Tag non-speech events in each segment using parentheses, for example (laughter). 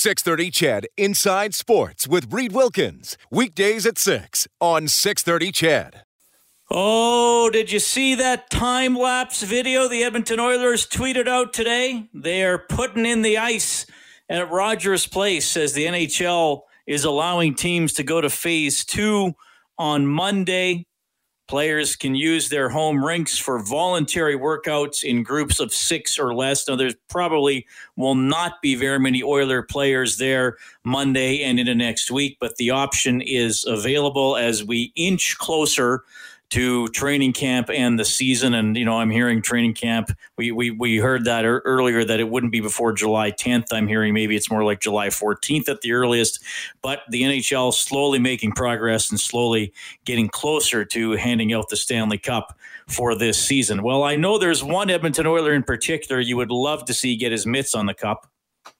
630 CHED Inside Sports with Reed Wilkins. Weekdays at 6 on 630 CHED. Oh, did you see that time lapse video the Edmonton Oilers tweeted out today? They are putting in the ice at Rogers Place as the NHL is allowing teams to go to phase two on Monday. Players can use their home rinks for voluntary workouts in groups of six or less. Now, there's probably will not be very many Oiler players there Monday and into next week, but the option is available as we inch closer to training camp and the season. And, you know, I'm hearing training camp. We, we, we heard that er- earlier that it wouldn't be before July 10th. I'm hearing maybe it's more like July 14th at the earliest. But the NHL slowly making progress and slowly getting closer to handing out the Stanley Cup for this season. Well, I know there's one Edmonton Oiler in particular you would love to see get his mitts on the cup.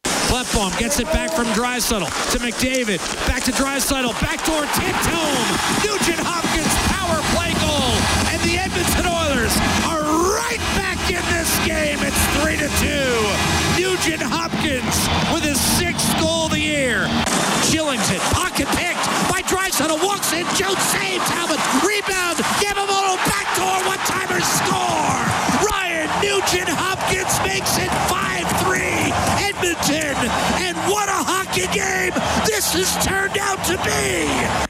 Klefbom gets it back from Draisaitl to McDavid. Back to Draisaitl. Backdoor tipped home. Nugent Hopkins Are right back in this game. It's 3 to 2. Nugent Hopkins with his sixth goal of the year. Kylington, pocket picked by Draisaitl. Walks in, shoots, saves, Talbot. Rebound. Yamamoto backdoor one-timer score. Ryan Nugent Hopkins makes it 5-3. Edmonton. And what a hockey game this has turned out to be.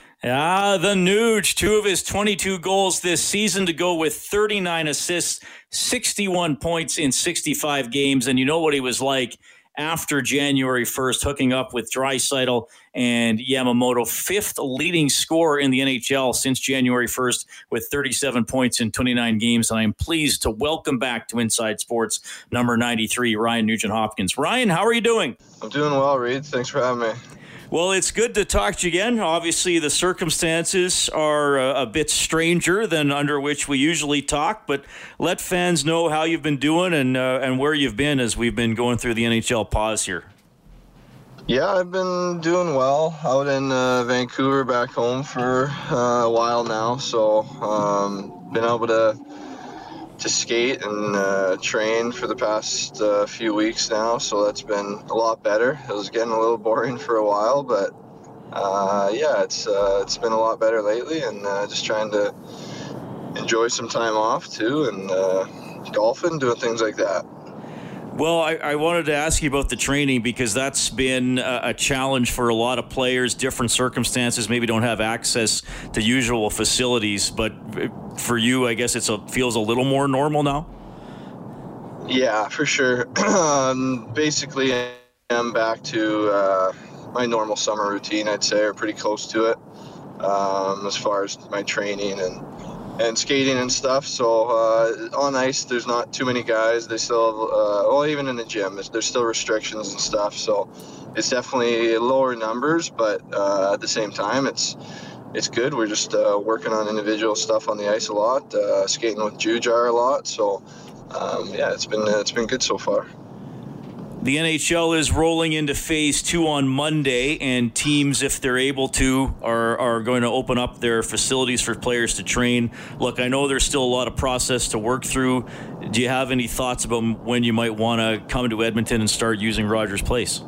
Ah, the Nuge, two of his 22 goals this season to go with 39 assists, 61 points in 65 games. And you know what he was like after January 1st, hooking up with Draisaitl and Yamamoto, fifth leading scorer in the NHL since January 1st with 37 points in 29 games. And I'm pleased to welcome back to Inside Sports number 93, Ryan Nugent Hopkins. Ryan, how are you doing? I'm doing well, Reed. Thanks for having me. Well, it's good to talk to you again. Obviously, the circumstances are a, a, bit stranger than under which we usually talk, but let fans know how you've been doing and uh, and where you've been as we've been going through the NHL pause here. Yeah, I've been doing well out in uh, Vancouver, back home for uh, a while now. So, um, been able to to skate and uh, train for the past uh, few weeks now, so that's been a lot better. It was getting a little boring for a while, but uh, yeah, it's uh, it's been a lot better lately, and uh, just trying to enjoy some time off too, and uh, golfing, doing things like that. Well, I, I, wanted to ask you about the training because that's been a, a, challenge for a lot of players. Different circumstances, maybe don't have access to usual facilities. But for you, I guess it feels a little more normal now. Yeah, for sure. (clears throat) um, basically, I'm back to uh, my normal summer routine. I'd say, or pretty close to it, um, as far as my training and and skating and stuff. So uh, on ice, there's not too many guys. They still, have, uh, well, even in the gym, there's still restrictions and stuff. So it's definitely lower numbers, but uh, at the same time, it's it's good. We're just uh, working on individual stuff on the ice a lot, uh, skating with Jujhar a lot. So um, yeah, it's been it's been good so far. The NHL is rolling into phase two on Monday, and teams, if they're able to, are, are going to open up their facilities for players to train. Look, I know there's still a lot of process to work through. Do you have any thoughts about when you might want to come to Edmonton and start using Rogers Place?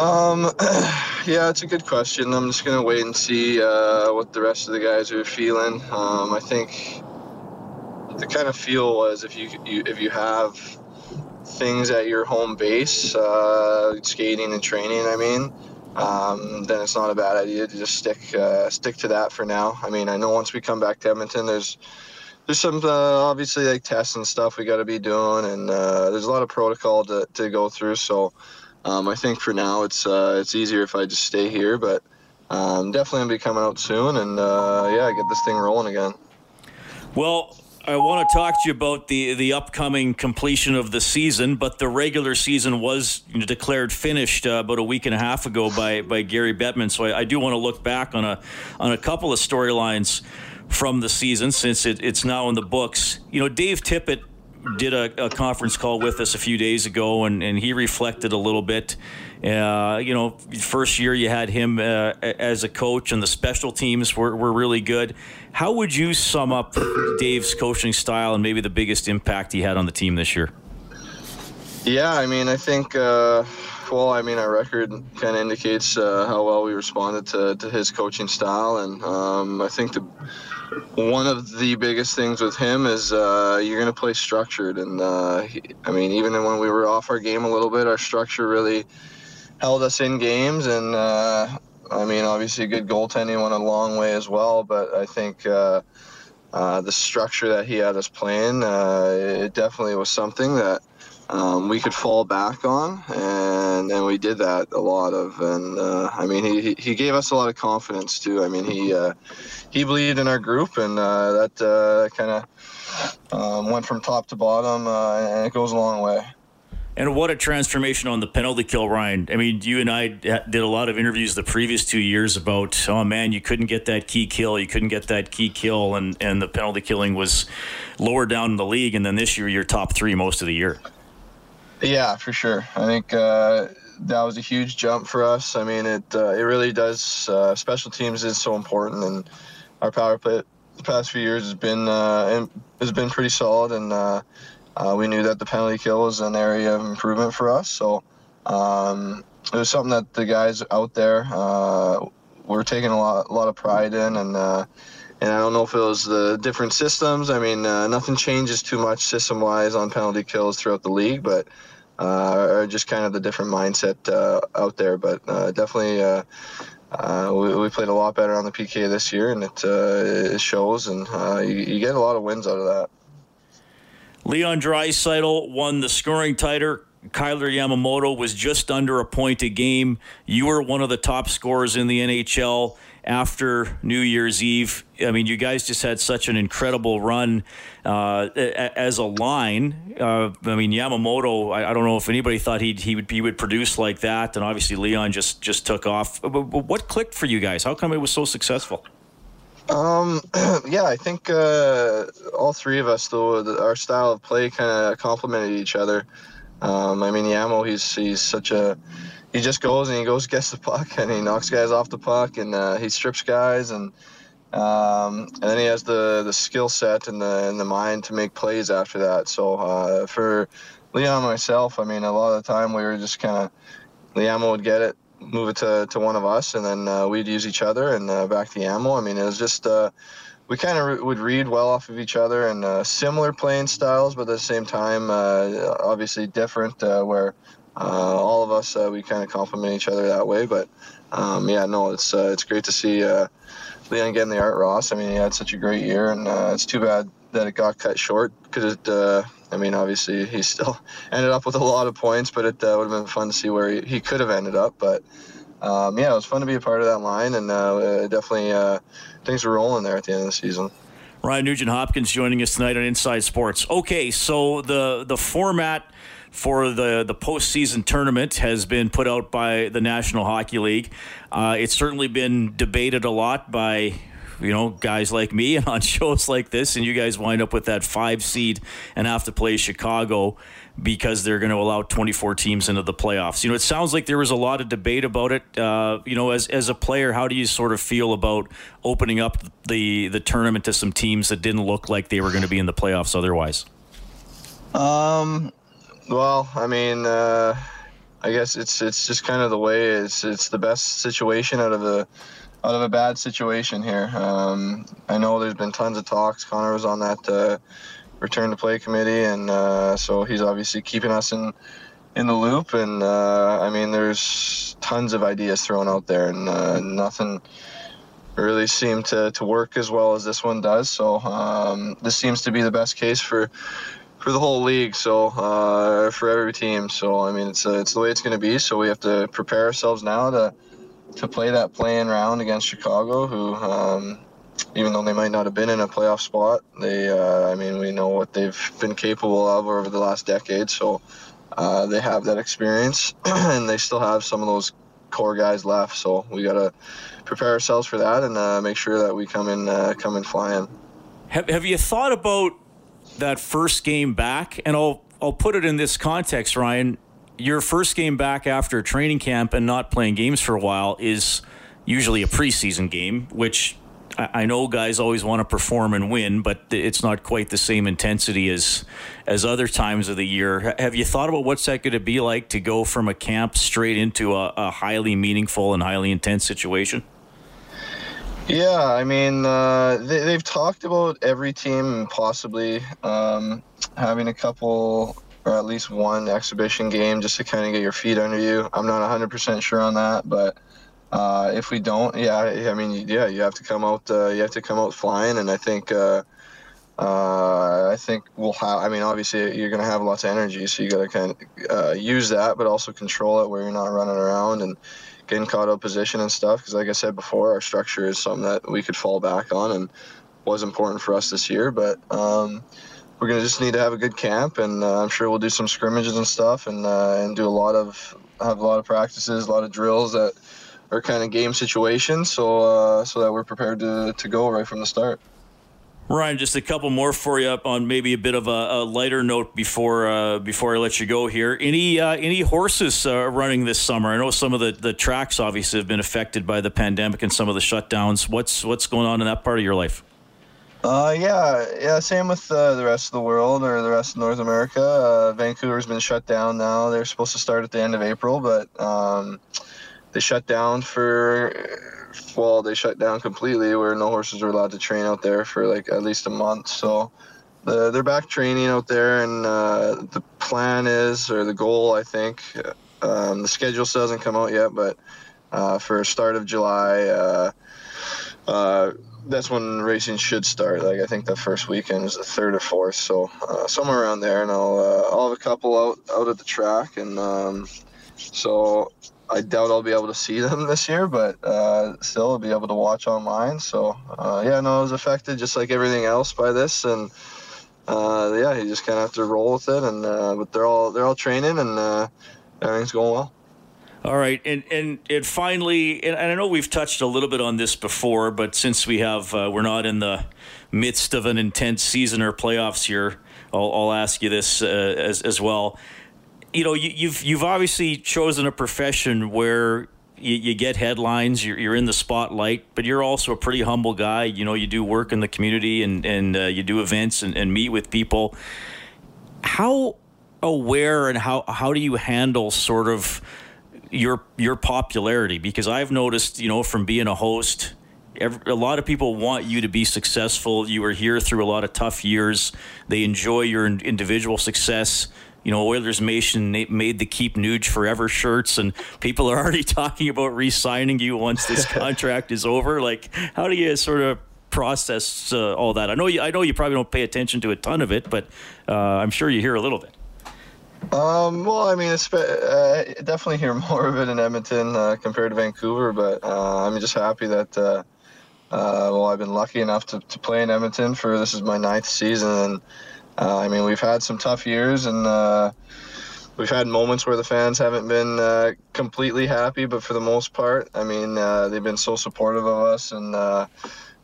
Um, (clears throat) yeah, it's a good question. I'm just gonna wait and see uh, what the rest of the guys are feeling. Um, I think the kind of feel was if you, you if you have things at your home base, uh, skating and training. I mean, um, then it's not a bad idea to just stick uh, stick to that for now. I mean, I know once we come back to Edmonton, there's there's some uh, obviously like tests and stuff we got to be doing, and uh, there's a lot of protocol to, to go through. So um, I think for now it's uh, it's easier if I just stay here, but um, definitely gonna be coming out soon, and uh, yeah, get this thing rolling again. Well, I want to talk to you about the the upcoming completion of the season, but the regular season was declared finished uh, about a week and a half ago by by Gary Bettman. So I, I do want to look back on a on a couple of storylines from the season since it, it's now in the books. You know, Dave Tippett did a, a, conference call with us a few days ago, and, and he reflected a little bit. Uh, you know, first year you had him uh, as a coach, and the special teams were, were really good. How would you sum up Dave's coaching style and maybe the biggest impact he had on the team this year? Yeah, I mean, I think uh, well, I mean, our record kind of indicates uh, how well we responded to, to his coaching style, and um, I think the one of the biggest things with him is uh, you're going to play structured, and uh, he, I mean, even when we were off our game a little bit, our structure really held us in games, and uh, I mean, obviously, good goaltending went a long way as well, but I think. Uh, uh, the structure that he had us playing, it definitely was something that um, we could fall back on, and and we did that a lot of. And uh, I mean, he he gave us a lot of confidence too. I mean, he uh, he believed in our group, and uh, that uh, kind of um, went from top to bottom, and it goes a long way. And what a transformation on the penalty kill, Ryan. I mean, you and I did a lot of interviews the previous two years about, oh man, you couldn't get that key kill, you couldn't get that key kill, and, and the penalty killing was lower down in the league. And then this year, you're top three most of the year. Yeah, for sure. I think uh, that was a huge jump for us. I mean, it uh, it really does. Uh, special teams is so important, and our power play the past few years has been uh, has been pretty solid, and uh, uh, we knew that the penalty kill was an area of improvement for us. So um, it was something that the guys out there were taking a lot, a lot of pride in, and and I don't know if it was the different systems. I mean, uh, nothing changes too much system-wise on penalty kills throughout the league, but uh, or just kind of the different mindset uh, out there. But definitely. Uh, we, we, played a lot better on the PK this year, and it, uh, it shows, and uh, you, you, get a lot of wins out of that. Leon Draisaitl won the scoring title. Kailer Yamamoto was just under a point a game. You were one of the top scorers in the NHL after New Year's Eve. I mean, you guys just had such an incredible run uh, as a line. Uh, I mean, Yamamoto. I, I, don't know if anybody thought he he would he would produce like that, and obviously Leon just just took off. But, but what clicked for you guys? How come it was so successful? Um, (clears throat) yeah, I think uh, all three of us, though, our style of play kind of complemented each other. Um, I mean, Yamo, he's he's such a he just goes and he goes gets the puck and he knocks guys off the puck and uh, he strips guys and um, and then he has the the skill set and the and the mind to make plays after that. So uh, for Leon and myself, I mean, a lot of the time we were just kind of Yamo would get it, move it to, to one of us, and then uh, we'd use each other and uh, back the ammo. I mean, it was just uh, we kind of re- would read well off of each other and uh, similar playing styles, but at the same time, uh, obviously different. Uh, all of us we kind of complement each other that way. But um, yeah, no, it's it's great to see Leon getting the Art Ross. I mean, he had such a great year, and it's too bad that it got cut short because it I mean, obviously, he still (laughs) ended up with a lot of points, but it uh, would have been fun to see where he, he could have ended up. But um, yeah, it was fun to be a part of that line, and uh, definitely uh, things were rolling there at the end of the season. Ryan Nugent Hopkins joining us tonight on Inside Sports. Okay, so the the format for the the postseason tournament has been put out by the National Hockey League. Uh, it's certainly been debated a lot by you know, guys like me and (laughs) on shows like this, and you guys wind up with that five seed and have to play Chicago because they're going to allow 24 teams into the playoffs. You know, it sounds like there was a lot of debate about it. Uh, you know, as as a player, how do you sort of feel about opening up the the tournament to some teams that didn't look like they were going to be in the playoffs otherwise? Um, well, I mean, uh, I guess it's it's just kind of the way it's it's the best situation out of the out of a bad situation here. Um, I know there's been tons of talks. Connor was on that uh, return to play committee, and uh, so he's obviously keeping us in in the loop. And uh, I mean, there's tons of ideas thrown out there, and uh, nothing really seemed to, to work as well as this one does. So um, this seems to be the best case for for the whole league. So uh, for every team. So I mean, it's uh, it's the way it's going to be. So we have to prepare ourselves now to to play that playing round against Chicago, who, um, even though they might not have been in a playoff spot, they, uh, I mean, we know what they've been capable of over the last decade. So uh, they have that experience, (clears throat) and they still have some of those core guys left. So we got to prepare ourselves for that and uh, make sure that we come in, uh, come in flying. Have Have you thought about that first game back? And I'll I'll put it in this context, Ryan your first game back after training camp and not playing games for a while is usually a preseason game, which I know guys always want to perform and win, but it's not quite the same intensity as as other times of the year. Have you thought about what's that going to be like to go from a camp straight into a, a highly meaningful and highly intense situation? Yeah, I mean, uh, they, have talked about every team possibly um, having a couple or at least one exhibition game just to kind of get your feet under you. I'm not 100% sure on that, but uh, if we don't, yeah, I mean, yeah, you have to come out. Uh, you have to come out flying, and I think. Uh, uh I think we'll have. I mean, obviously, you're going to have lots of energy, so you got to kind of uh, use that, but also control it where you're not running around and getting caught out position and stuff. Because, like I said before, our structure is something that we could fall back on, and was important for us this year. But um, we're to just need to have a good camp, and uh, I'm sure we'll do some scrimmages and stuff, and and do a lot of have a lot of practices, a lot of drills that are kind of game situations, so uh, so that we're prepared to, to go right from the start. Ryan, just a couple more for you up on maybe a bit of a, a lighter note before uh, before I let you go here. Any uh, any horses uh, running this summer? I know some of the, the tracks obviously have been affected by the pandemic and some of the shutdowns. What's what's going on in that part of your life? Uh, yeah, yeah. Same with uh, the rest of the world or the rest of North America. Uh, Vancouver's been shut down now. They're supposed to start at the end of April, but um, they shut down for well they shut down completely where no horses were allowed to train out there for like at least a month so the, they're back training out there and uh, the plan is or the goal i think um, the schedule still hasn't come out yet but uh, for start of july uh, uh, that's when racing should start. Like I think the first weekend is the third or fourth, so uh, somewhere around there. And I'll uh, I'll have a couple out out at the track, and um, so I doubt I'll be able to see them this year, but uh, still I'll be able to watch online. So uh, yeah, no, I was affected just like everything else by this, and uh, yeah, you just kind of have to roll with it. And uh, but they're all they're all training, and uh, everything's going well. All right, and and and finally, and I know we've touched a little bit on this before, but since we have uh, we're not in the midst of an intense season or playoffs here, I'll, I'll ask you this as as well you know, you, you've you've obviously chosen a profession where you, you, get headlines, you're, you're in the spotlight, but you're also a pretty humble guy. You know, you do work in the community and, and uh, you do events and, and meet with people. How aware and how, how do you handle sort of your your popularity? Because I've noticed, you know, from being a host, every, a lot of people want you to be successful. You were here through a lot of tough years. They enjoy your individual success you know, Oilers Nation made the Keep Nuge Forever shirts, and people are already (laughs) talking about re-signing you once this (laughs) contract is over. Like, how do you sort of process uh, all that? I know you, I know you probably don't pay attention to a ton of it, but uh, I'm sure you hear a little bit. Um, well, I mean, it's, uh, definitely hear (laughs) more of it in Edmonton uh, compared to Vancouver, but uh, I'm just happy that. Uh, well, I've been lucky enough to, to play in Edmonton for this is my ninth season, and uh, I mean, we've had some tough years, and uh, we've had moments where the fans haven't been uh, completely happy, but for the most part, I mean, uh, they've been so supportive of us, and uh,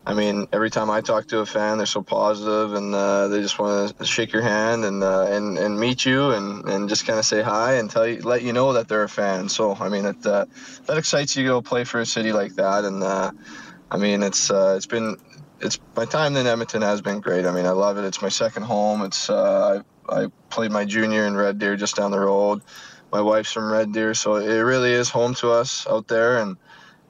I mean, every time I talk to a fan, they're so positive, and uh, they just want to shake your hand and and and meet you, and, and just kind of say hi and tell you, let you know that they're a fan. So, I mean, it that excites you to go play for a city like that, and I mean, it's it's been it's my time in Edmonton has been great. I mean, I love it. It's my second home. It's uh, I, I played my junior in Red Deer just down the road. My wife's from Red Deer, so it really is home to us out there. And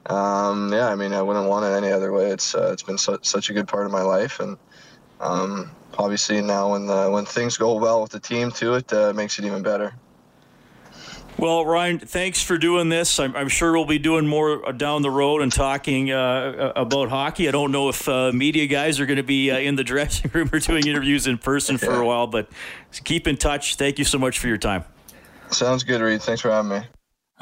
um, yeah, I mean, I wouldn't want it any other way. It's uh, it's been su- such a good part of my life, and um, obviously now when the, when things go well with the team too, it uh, makes it even better. Well, Ryan, thanks for doing this. I'm, I'm, sure we'll be doing more down the road and talking uh, about hockey. I don't know if uh, media guys are going to be uh, in the (laughs) dressing room or doing interviews in person for a while, but keep in touch. Thank you so much for your time. Sounds good, Reed. Thanks for having me.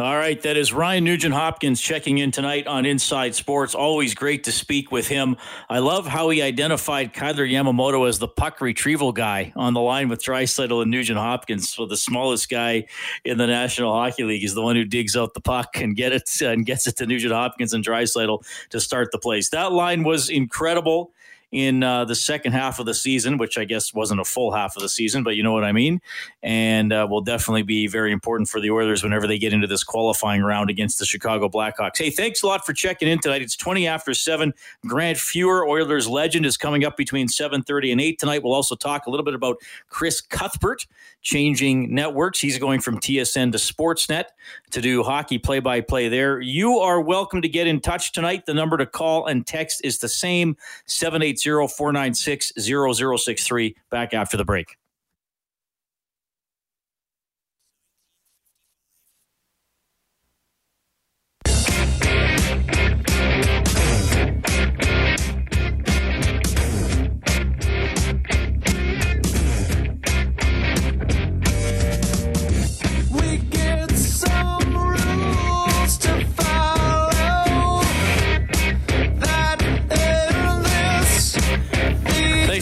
All right, that is Ryan Nugent Hopkins checking in tonight on Inside Sports. Always great to speak with him. I love how he identified Kailer Yamamoto as the puck retrieval guy on the line with Draisaitl and Nugent Hopkins. So the smallest guy in the National Hockey League is the one who digs out the puck and get it and gets it to Nugent Hopkins and Draisaitl to start the plays. That line was incredible. In uh, the second half of the season, which I guess wasn't a full half of the season, but you know what I mean. And uh, will definitely be very important for the Oilers whenever they get into this qualifying round against the Chicago Blackhawks. Hey, thanks a lot for checking in tonight. It's twenty after seven. Grant Fuhr, Oilers legend, is coming up between seven thirty and eight tonight. We'll also talk a little bit about Chris Cuthbert changing networks. He's going from TSN to Sportsnet to do hockey play by play there. You are welcome to get in touch tonight. The number to call and text is the same 780 496 0063. Back after the break.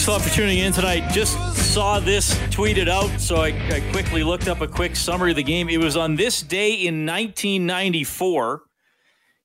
Lot for tuning in tonight. Just saw this tweeted out, so I, I, quickly looked up a quick summary of the game. It was on this day in 1994.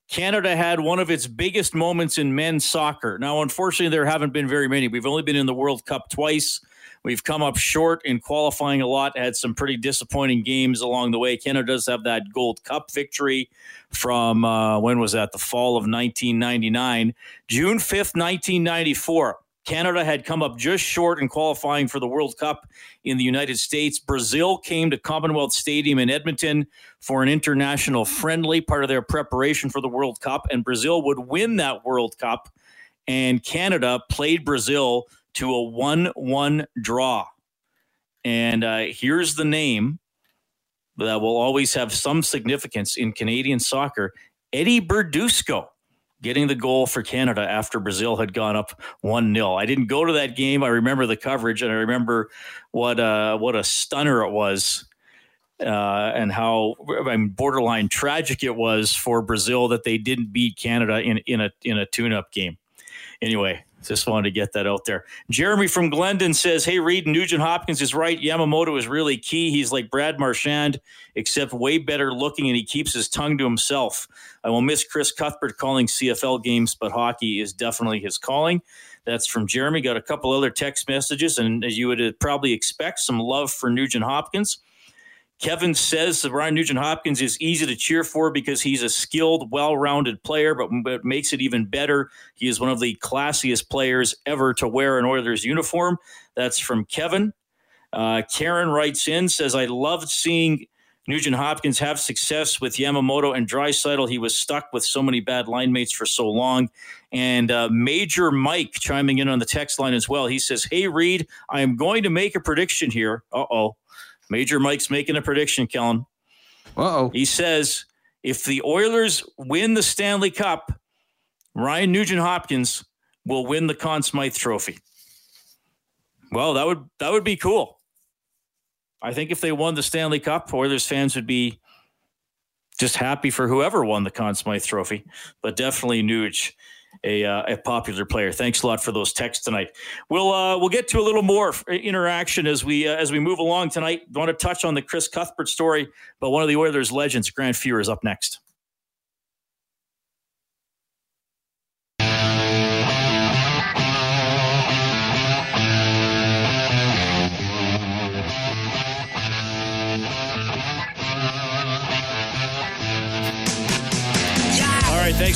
Canada had one of its biggest moments in men's soccer. Now, unfortunately, there haven't been very many. We've only been in the World Cup twice. We've come up short in qualifying a lot, had some pretty disappointing games along the way. Canada does have that Gold Cup victory from, uh, when was that? The fall of 1999. June 5th, 1994. Canada had come up just short in qualifying for the World Cup in the United States. Brazil came to Commonwealth Stadium in Edmonton for an international friendly, part of their preparation for the World Cup. And Brazil would win that World Cup. And Canada played Brazil to a 1 1 draw. And uh, here's the name that will always have some significance in Canadian soccer Eddy Berdusco getting the goal for Canada after Brazil had gone up 1 0. I didn't go to that game. I remember the coverage and I remember what, uh, what a stunner it was. Uh, and how I mean, borderline tragic it was for Brazil that they didn't beat Canada in, in a in a tune-up game. Anyway, just wanted to get that out there. Jeremy from Glendon says, Hey, Reed, Nugent Hopkins is right. Yamamoto is really key. He's like Brad Marchand, except way better looking, and he keeps his tongue to himself. I will miss Chris Cuthbert calling CFL games, but hockey is definitely his calling. That's from Jeremy. Got a couple other text messages, and as you would probably expect, some love for Nugent Hopkins. Kevin says that Ryan Nugent Hopkins is easy to cheer for because he's a skilled, well rounded player, but what makes it even better, he is one of the classiest players ever to wear an Oilers uniform. That's from Kevin. Uh, Karen writes in, says, I loved seeing Nugent Hopkins have success with Yamamoto and Draisaitl. He was stuck with so many bad line mates for so long. And uh, Major Mike chiming in on the text line as well. He says, Hey, Reed, I am going to make a prediction here. Uh oh. Major Mike's making a prediction, Kellen. oh. He says if the Oilers win the Stanley Cup, Ryan Nugent Hopkins will win the Conn Smythe Trophy. Well, that would that would be cool. I think if they won the Stanley Cup, Oilers fans would be just happy for whoever won the Conn Smythe Trophy. But definitely Nuge a, uh, a popular player. Thanks a lot for those texts tonight. We'll uh, we'll get to a little more interaction as we uh, as we move along tonight. I want to touch on the Chris Cuthbert story, but one of the Oilers legends, Grant Fuhr, is up next.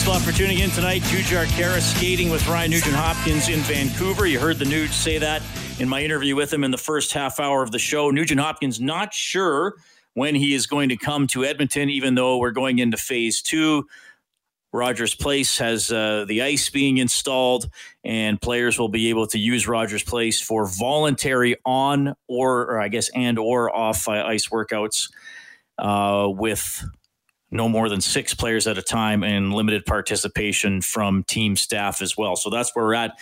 Lot for tuning in tonight. Jujhar Khaira skating with Ryan Nugent Hopkins in Vancouver. You heard the Nuge say that in my interview with him in the first half hour of the show. Nugent Hopkins not sure when he is going to come to Edmonton, even though we're going into phase two. Rogers Place has uh, the ice being installed, and players will be able to use Rogers Place for voluntary on or, or I guess, and or off ice workouts uh, with no more than six players at a time and limited participation from team staff as well. So that's where we're at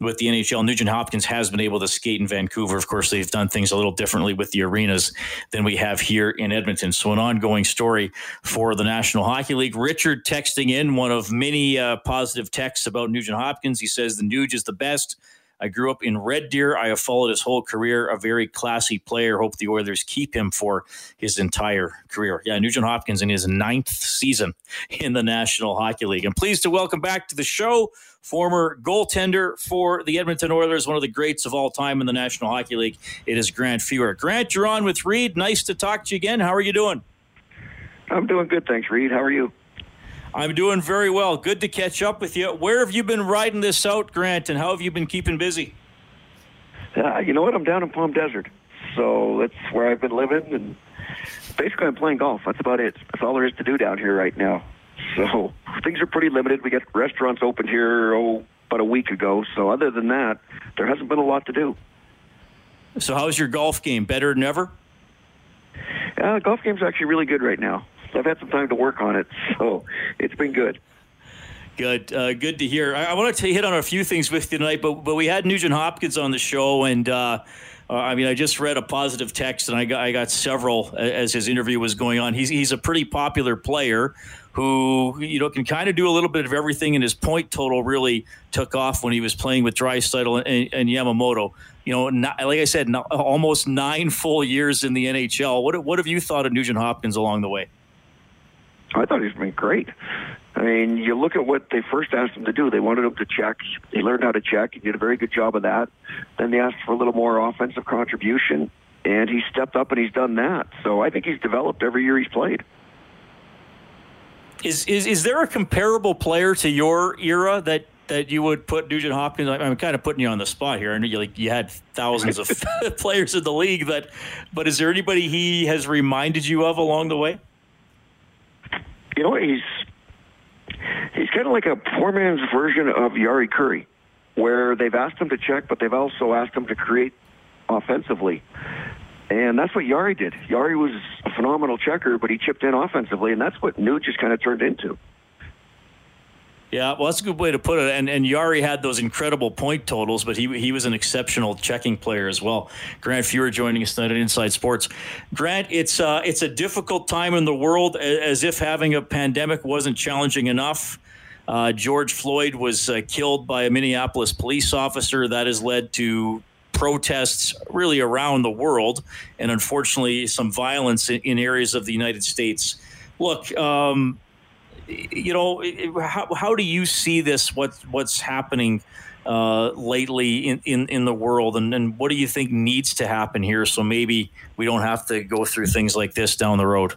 with the NHL. Nugent Hopkins has been able to skate in Vancouver. Of course, they've done things a little differently with the arenas than we have here in Edmonton. So, an ongoing story for the National Hockey League. Richard texting in one of many uh, positive texts about Nugent Hopkins. He says the Nuge is the best. I grew up in Red Deer. I have followed his whole career. A very classy player. Hope the Oilers keep him for his entire career. Yeah, Nugent Hopkins in his ninth season in the National Hockey League. I'm pleased to welcome back to the show former goaltender for the Edmonton Oilers, one of the greats of all time in the National Hockey League. It is Grant Fuhr. Grant, you're on with Reed. Nice to talk to you again. How are you doing? I'm doing good, thanks, Reed. How are you? I'm doing very well. Good to catch up with you. Where have you been riding this out, Grant, and how have you been keeping busy? Uh, you know what? I'm down in Palm Desert, so that's where I've been living, and basically I'm playing golf. That's about it. That's all there is to do down here right now. So things are pretty limited. We got restaurants open here oh about a week ago. So other than that, there hasn't been a lot to do. So how's your golf game? Better than ever? Yeah, the golf game's actually really good right now. I've had some time to work on it, so it's been good. Good, uh, good to hear. I, I wanted to hit on a few things with you tonight, but but we had Nugent Hopkins on the show, and uh, uh, I mean, I just read a positive text, and I got I got several as his interview was going on. He's he's a pretty popular player who you know can kind of do a little bit of everything, and his point total really took off when he was playing with Draisaitl and, and Yamamoto. You know, not, like I said, not, almost nine full years in the NHL. What what have you thought of Nugent Hopkins along the way? I thought he's been great. I mean, you look at what they first asked him to do. They wanted him to check. He learned how to check. He did a very good job of that. Then they asked for a little more offensive contribution, and he stepped up and he's done that. So I think he's developed every year he's played. Is is is there a comparable player to your era that that you would put Nugent Hopkins? I'm kind of putting you on the spot here. I know you like you had thousands of (laughs) players in the league, but but is there anybody he has reminded you of along the way? You know, he's he's kind of like a poor man's version of Jari Kurri, where they've asked him to check, but they've also asked him to create offensively. And that's what Jari did. Yari was a phenomenal checker, but he chipped in offensively, and that's what Nuge just kind of turned into. Yeah, well, that's a good way to put it. And and Jari had those incredible point totals, but he he was an exceptional checking player as well. Grant Fuhr joining us tonight at Inside Sports. Grant, it's uh, it's a difficult time in the world, as if having a pandemic wasn't challenging enough. Uh, George Floyd was uh, killed by a Minneapolis police officer. That has led to protests really around the world, and unfortunately, some violence in, in areas of the United States. Look, um, you know, how, how do you see this? What what's happening uh, lately in, in, in the world, and, and what do you think needs to happen here? So maybe we don't have to go through things like this down the road.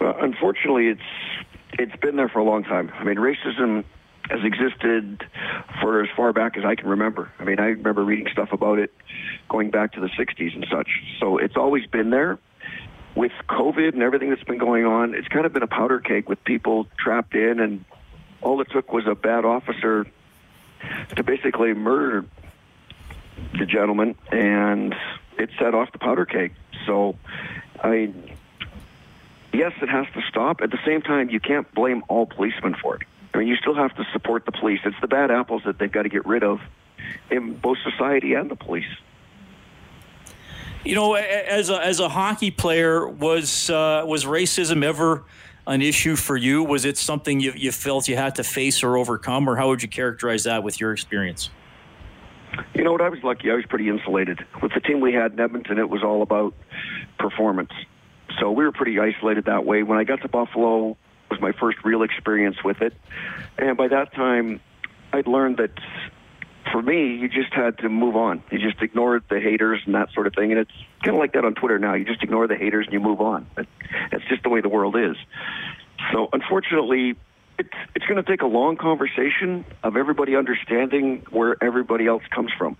Well, unfortunately, it's it's been there for a long time. I mean, racism has existed for as far back as I can remember. I mean, I remember reading stuff about it going back to the 60s and such. So it's always been there. With COVID and everything that's been going on, it's kind of been a powder keg with people trapped in, and all it took was a bad officer to basically murder the gentleman, and it set off the powder keg. So, I yes, it has to stop. At the same time, you can't blame all policemen for it. I mean, you still have to support the police. It's the bad apples that they've got to get rid of in both society and the police. You know, as a as a hockey player, was uh, was racism ever an issue for you? Was it something you, you felt you had to face or overcome, or how would you characterize that with your experience? You know what? I was lucky. I was pretty insulated. With the team we had in Edmonton, it was all about performance. So we were pretty isolated that way. When I got to Buffalo, was my first real experience with it. And by that time, I'd learned that for me, you just had to move on. You just ignored the haters and that sort of thing. And it's kind of like that on Twitter now. You just ignore the haters and you move on. It's just the way the world is. So unfortunately, it's, it's going to take a long conversation of everybody understanding where everybody else comes from.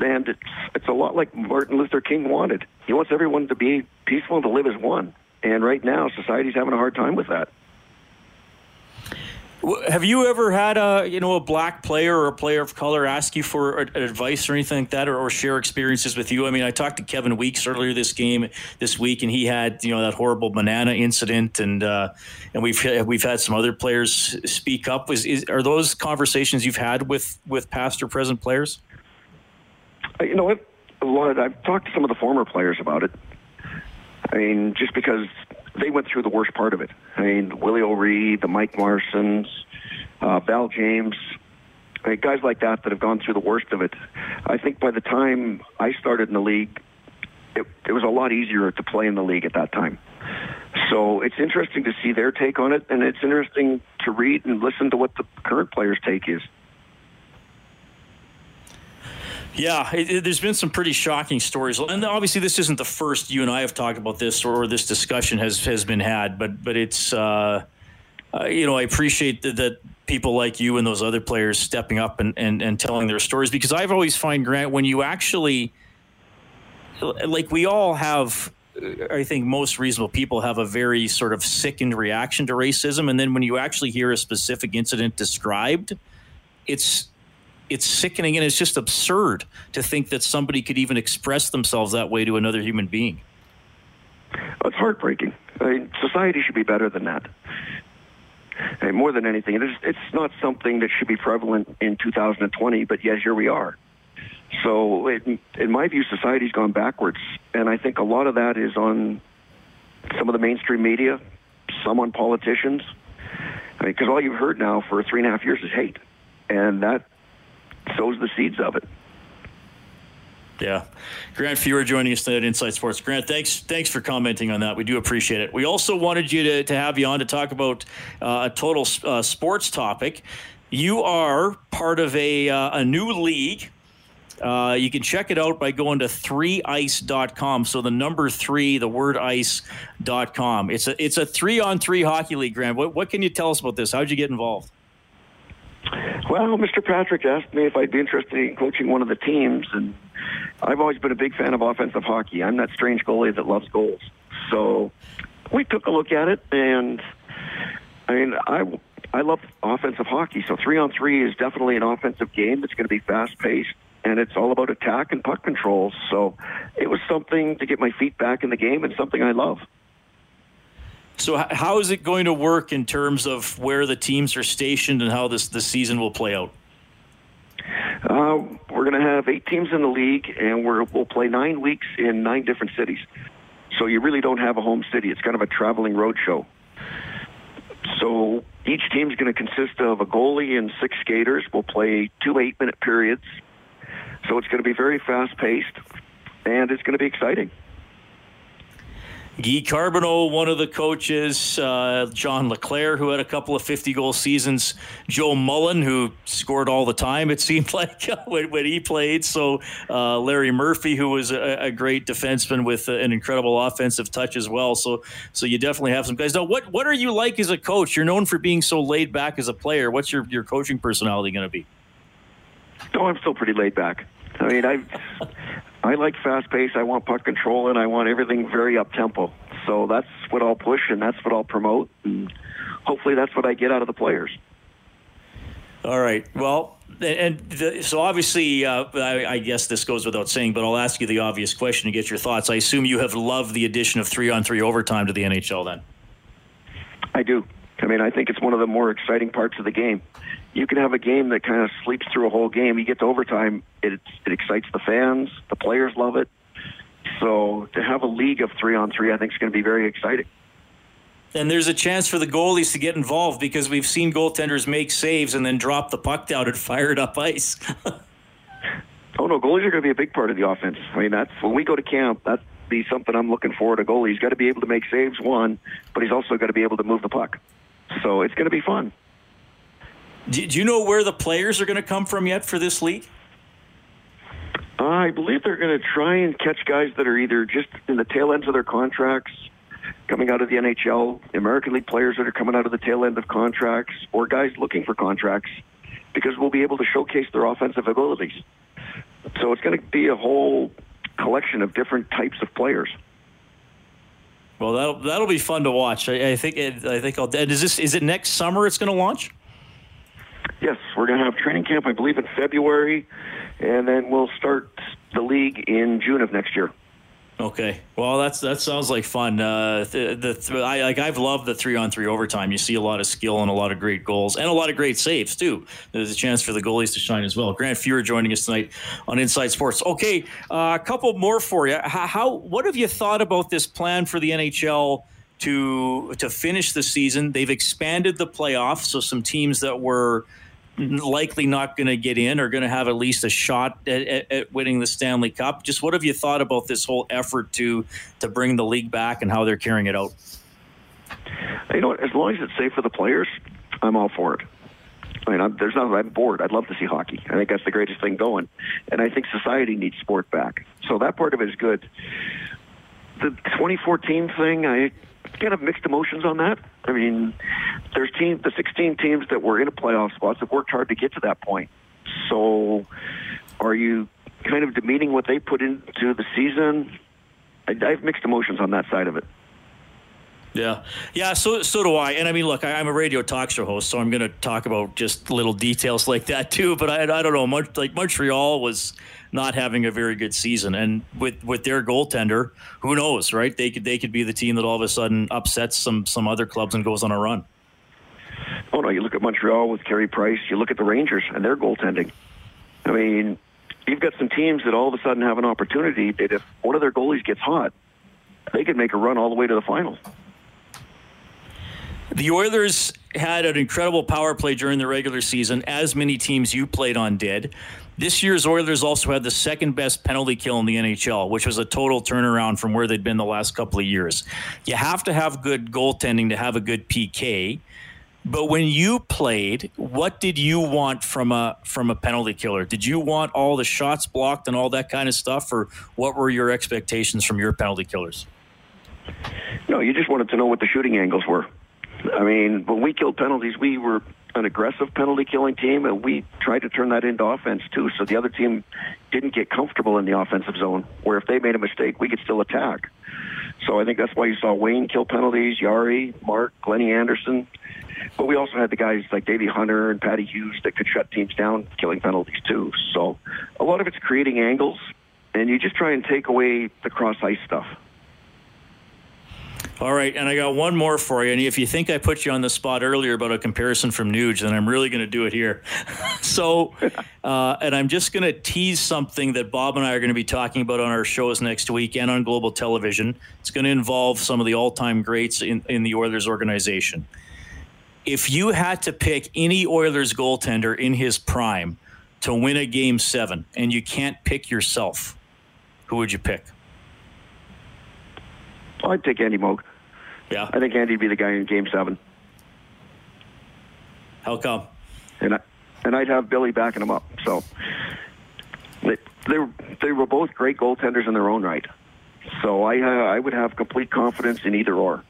And it's, it's a lot like Martin Luther King wanted. He wants everyone to be peaceful and to live as one. And right now, society's having a hard time with that. Have you ever had a you know a black player or a player of color ask you for advice or anything like that, or, or, share experiences with you? I mean, I talked to Kevin Weekes earlier this game this week, and he had you know that horrible banana incident, and uh, and we've we've had some other players speak up. Is, is are those conversations you've had with with past or present players? Uh, you know, I've, I've talked to some of the former players about it. I mean, just because they went through the worst part of it. I mean, Willie O'Ree, the Mike Marsons, uh, Val James, I mean, guys like that that have gone through the worst of it. I think by the time I started in the league, it, it was a lot easier to play in the league at that time. So it's interesting to see their take on it, and it's interesting to read and listen to what the current players' take is. Yeah, it, it, there's been some pretty shocking stories, and obviously this isn't the first you and I have talked about this or, this discussion has has been had. But but it's uh, uh, you know I appreciate that, that, people like you and those other players stepping up and, and and telling their stories because I've always find Grant when you actually like we all have I think most reasonable people have a very sort of sickened reaction to racism, and then when you actually hear a specific incident described, it's it's sickening and it's just absurd to think that somebody could even express themselves that way to another human being. Oh, it's heartbreaking. I mean, society should be better than that. I mean, more than anything, it's, it's not something that should be prevalent in 2020, but yes, here we are. So, in, in my view, society's gone backwards, and I think a lot of that is on some of the mainstream media, some on politicians, I mean, because all you've heard now for three and a half years is hate, and that sows the seeds of it. Yeah, Grant Fuhr joining us tonight at Inside Sports. Grant, thanks thanks for commenting on that. We do appreciate it. We also wanted you to, to have you on to talk about uh, a total uh, sports topic. You are part of a uh, a new league. Uh, you can check it out by going to 3ice.com. So the number three, the word ice.com. It's a it's a three on three hockey league, Grant. What, what can you tell us about this? How'd you get involved? Well, Mr. Patrick asked me if I'd be interested in coaching one of the teams, and I've always been a big fan of offensive hockey. I'm that strange goalie that loves goals. So we took a look at it, and I mean, I I love offensive hockey. So three on three is definitely an offensive game. It's going to be fast paced, and it's all about attack and puck control. So it was something to get my feet back in the game, and something I love. So, how is it going to work in terms of where the teams are stationed and how this the season will play out? Uh, we're going to have eight teams in the league, and we will play nine weeks in nine different cities. So you really don't have a home city. It's kind of a traveling road show. So each team is going to consist of a goalie and six skaters. We'll play two eight-minute periods. So it's going to be very fast-paced, and it's going to be exciting. Guy Carbonneau, one of the coaches, uh, John LeClair, who had a couple of 50 goal seasons, Joe Mullen, who scored all the time, it (laughs) seemed like, when, when, he played. So, uh, Larry Murphy, who was a, a, great defenseman with an incredible offensive touch as well. So, so you definitely have some guys. Now, what, what are you like as a coach? You're known for being so laid back as a player. What's your, your coaching personality going to be? Oh, I'm still pretty laid back. I mean, I I like fast pace. I want puck control, and I want everything very up tempo. So that's what I'll push, and that's what I'll promote, and hopefully that's what I get out of the players. All right. Well, and the, so obviously, uh, I, I, guess this goes without saying, but I'll ask you the obvious question to get your thoughts. I assume you have loved the addition of three on three overtime to the NHL. Then, I do. I mean, I think it's one of the more exciting parts of the game you can have a game that kind of sleeps through a whole game. You get to overtime, it it excites the fans, the players love it. So to have a league of three on three, I think is going to be very exciting. And there's a chance for the goalies to get involved because we've seen goaltenders make saves and then drop the puck down and (laughs) fire it up ice. (laughs) oh no, goalies are going to be a big part of the offense. I mean, that's when we go to camp. That's be something I'm looking forward to. Goalie, he's got to be able to make saves, one, but he's also got to be able to move the puck. So it's going to be fun. Do, do you know where the players are going to come from yet for this league? Uh, I believe they're going to try and catch guys that are either just in the tail ends of their contracts, coming out of the NHL, American League players that are coming out of the tail end of contracts, or guys looking for contracts, because we'll be able to showcase their offensive abilities. So it's going to be a whole collection of different types of players. Well, that'll that'll be fun to watch. I, I think it, I think I'll. Is this is it next summer? It's going to launch. Yes, we're going to have training camp, I believe, in February, and then we'll start the league in June of next year. Okay, well that's that sounds like fun. Uh, the, the I like I've loved the three on three overtime. You see a lot of skill and a lot of great goals and a lot of great saves too. There's a chance for the goalies to shine as well. Grant Fuhr joining us tonight on Inside Sports. Okay, uh, a couple more for you. How, how what have you thought about this plan for the NHL? To to finish the season. They've expanded the playoffs, so some teams that were likely not going to get in are going to have at least a shot at, at, at, winning the Stanley Cup. Just what have you thought about this whole effort to to bring the league back and how they're carrying it out? You know, as long as it's safe for the players, I'm all for it. I mean, I'm, there's no. I'm bored. I'd love to see hockey. I think that's the greatest thing going, and I think society needs sport back. So that part of it is good. The 2014 thing, I kind of mixed emotions on that. I mean, there's team the 16 teams that were in a playoff spots have worked hard to get to that point. So, are you kind of demeaning what they put into the season? I, I have mixed emotions on that side of it. Yeah, yeah. So so do I. And I mean, look, I, am a radio talk show host, so I'm going to talk about just little details like that too. But I, I don't know. Like Montreal was not having a very good season, and with with their goaltender, who knows, right? They could they could be the team that all of a sudden upsets some some other clubs and goes on a run. Oh no! You look at Montreal with Carey Price. You look at the Rangers and their goaltending. I mean, you've got some teams that all of a sudden have an opportunity that if one of their goalies gets hot, they could make a run all the way to the final. The Oilers had an incredible power play during the regular season, as many teams you played on did. This year's Oilers also had the second best penalty kill in the NHL, which was a total turnaround from where they'd been the last couple of years. You have to have good goaltending to have a good PK. But when you played, what did you want from a from a penalty killer? Did you want all the shots blocked and all that kind of stuff, or what were your expectations from your penalty killers? No, you just wanted to know what the shooting angles were. I mean, when we killed penalties, we were an aggressive penalty killing team, and we tried to turn that into offense too. So the other team didn't get comfortable in the offensive zone, where if they made a mistake, we could still attack. So I think that's why you saw Wayne kill penalties, Jari, Mark, Glennie Anderson. But we also had the guys like Davey Hunter and Patty Hughes that could shut teams down killing penalties too. So a lot of it's creating angles, and you just try and take away the cross ice stuff. All right, and I got one more for you. And if you think I put you on the spot earlier about a comparison from Nuge, then I'm really going to do it here. (laughs) so, (laughs) uh, and I'm just going to tease something that Bob and I are going to be talking about on our shows next week and on Global Television. It's going to involve some of the all-time greats in, in the Oilers organization. If you had to pick any Oilers goaltender in his prime to win a game seven, and you can't pick yourself, who would you pick? I'd take Andy Moog. Yeah. I think Andy'd be the guy in Game Seven. How come? And I, and I'd have Billy backing him up. So they they they were both great goaltenders in their own right. So I uh, I would have complete confidence in either or.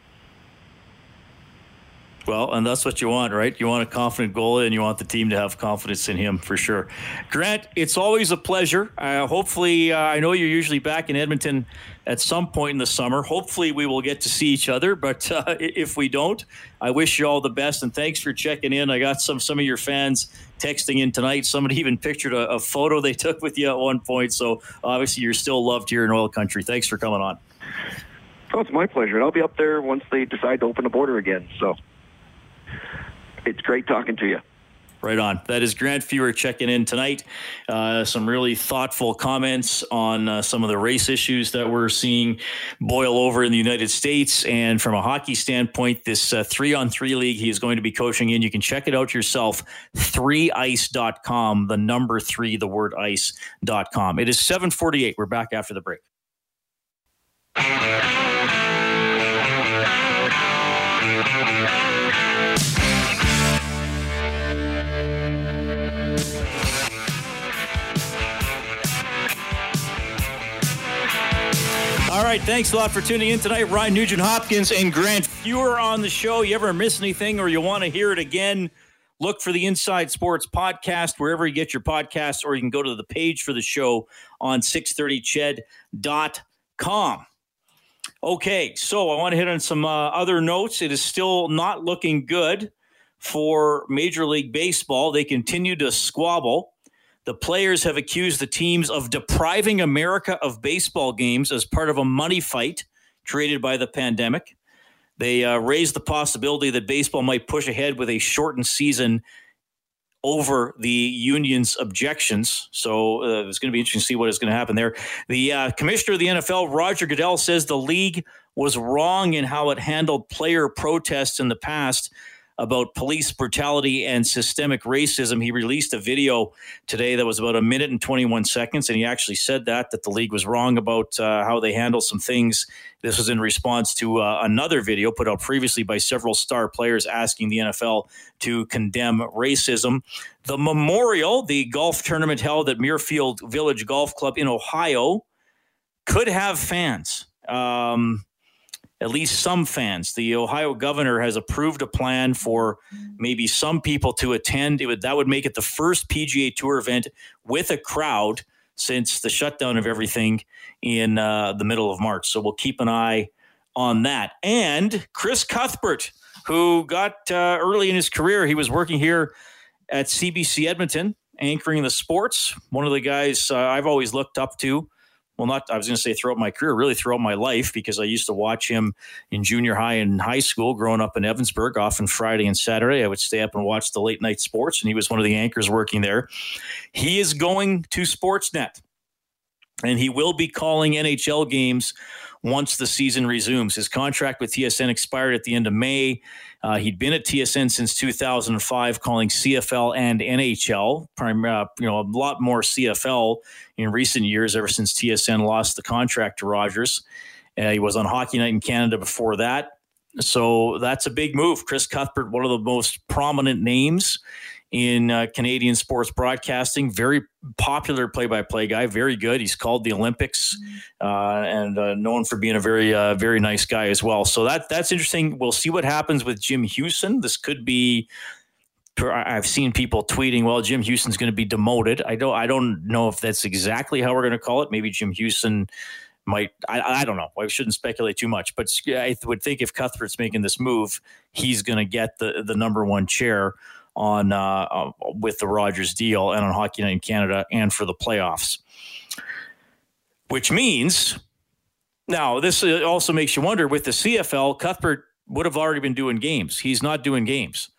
Well, and that's what you want, right? You want a confident goalie, and you want the team to have confidence in him for sure. Grant, it's always a pleasure. Uh, hopefully, uh, I know you're usually back in Edmonton at some point in the summer. Hopefully, we will get to see each other. But uh, (laughs) if we don't, I wish you all the best, and thanks for checking in. I got some some of your fans texting in tonight. Somebody (laughs) even pictured a, a photo they took with you at one point. So obviously, you're still loved here in oil country. Thanks for coming on. Oh, it's my pleasure. And I'll be up there once they decide to open the border again. So it's great talking to you. Right on. That is Grant Fuhr checking in tonight. Uh, some really thoughtful comments on uh, some of the race issues that we're seeing boil over in the United States. And from a hockey standpoint, this three on three league he is going to be coaching in. You can check it out yourself. 3ice.com, the number three, the word ice.com. It is 748. We're back after the break. Right, thanks a lot for tuning in tonight. Ryan Nugent Hopkins and Grant Fuhr on the show. You ever miss anything or you want to hear it again? Look for the Inside Sports podcast wherever you get your podcasts, or you can go to the page for the show on 630ched.com. Okay, so I want to hit on some uh, other notes. It is still not looking good for Major League Baseball. They continue to squabble. The players have accused the teams of depriving America of baseball games as part of a money fight created by the pandemic. They uh, raised the possibility that baseball might push ahead with a shortened season over the union's objections. So uh, it's going to be interesting to see what is going to happen there. The uh, commissioner of the NFL, Roger Goodell, says the league was wrong in how it handled player protests in the past. About police brutality and systemic racism. He released a video today that was about a minute and 21 seconds, and he actually said that that the league was wrong about uh, how they handle some things. This was in response to uh, another video put out previously by several star players asking the NFL to condemn racism. The Memorial, the golf tournament held at Muirfield Village Golf Club in Ohio, could have fans. Um, at least some fans. The Ohio governor has approved a plan for maybe some people to attend. Would, that would make it the first PGA Tour event with a crowd since the shutdown of everything in uh, the middle of March. So we'll keep an eye on that. And Chris Cuthbert, who got uh, early in his career, he was working here at CBC Edmonton, anchoring the sports. One of the guys uh, I've always looked up to well, not, I was going to say throughout my career, really throughout my life, because I used to watch him in junior high and high school growing up in Evansburg, often Friday and Saturday. I would stay up and watch the late night sports, and he was one of the anchors working there. He is going to Sportsnet, and he will be calling NHL games once the season resumes. His contract with TSN expired at the end of May. Uh, he'd been at TSN since 2005, calling CFL and NHL. Prime, uh, you know, a lot more CFL in recent years, ever since TSN lost the contract to Rogers. Uh, he was on Hockey Night in Canada before that. So that's a big move. Chris Cuthbert, one of the most prominent names in uh, Canadian sports broadcasting. Very popular play-by-play guy. Very good. He's called the Olympics uh, and uh, known for being a very, uh, very nice guy as well. So that that's interesting. We'll see what happens with Jim Houston. This could be. I've seen people tweeting, "Well, Jim Houston's going to be demoted." I don't. I don't know if that's exactly how we're going to call it. Maybe Jim Houston might I, I don't know i shouldn't speculate too much but i would think if cuthbert's making this move he's going to get the the number one chair on uh, uh, with the Rogers deal and on Hockey Night in Canada and for the playoffs. Which means now this uh, also makes you wonder with the CFL, Cuthbert would have already been doing games. He's not doing games.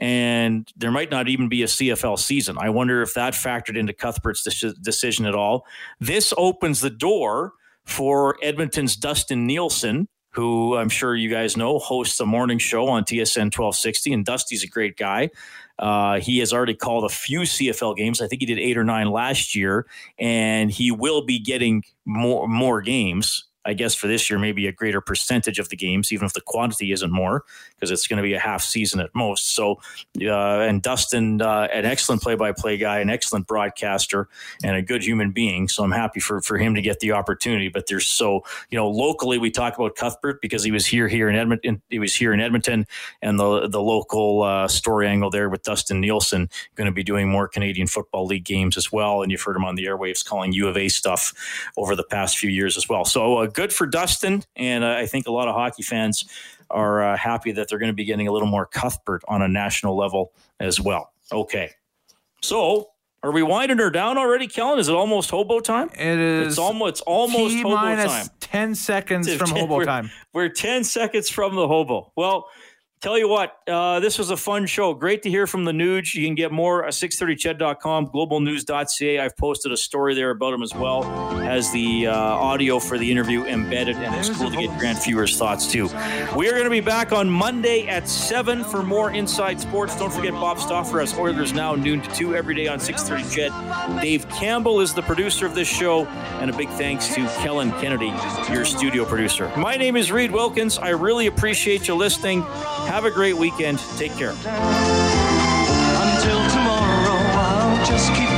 And there might not even be a CFL season. I wonder if that factored into Cuthbert's decision at all. This opens the door for Edmonton's Dustin Nielson who I'm sure you guys know hosts a morning show on TSN 1260. And Dusty's a great guy. Uh, he has already called a few CFL games. I think he did eight or nine last year, and he will be getting more more games I guess for this year, maybe a greater percentage of the games, even if the quantity isn't more, because it's going to be a half season at most. So, uh, and Dustin, uh, an excellent play-by-play guy, an excellent broadcaster, and a good human being. So I'm happy for for him to get the opportunity. But there's so you know locally we talk about Cuthbert because he was here here in Edmonton. He was here in Edmonton, and the the local uh, story angle there with Dustin Nielson going to be doing more Canadian Football League games as well. And you've heard him on the airwaves calling U of A stuff over the past few years as well. So uh, good for Dustin, and uh, I think a lot of hockey fans are uh, happy that they're going to be getting a little more Cuthbert on a national level as well. Okay, so are we winding her down already, Kellen? Is it almost hobo time? It is. It's almost it's almost hobo time. Ten seconds from (laughs) hobo we're, time. We're ten seconds from the hobo. Well, Tell you what, uh, this was a fun show. Great to hear from the Nuge. You can get more at 630ched.com, globalnews.ca. I've posted a story there about him as well. Has the uh, audio for the interview embedded, and it's cool to get Grant Fuhr's thoughts too. We are going to be back on Monday at 7 for more Inside Sports. Don't forget Bob Stauffer has Oilers Now, noon to 2 every day on 630 Ched. Dave Campbell is the producer of this show, and a big thanks to Kellen Kennedy, your studio producer. My name is Reid Wilkins. I really appreciate you listening. Have a great weekend. Take care. Until tomorrow, I'll just keep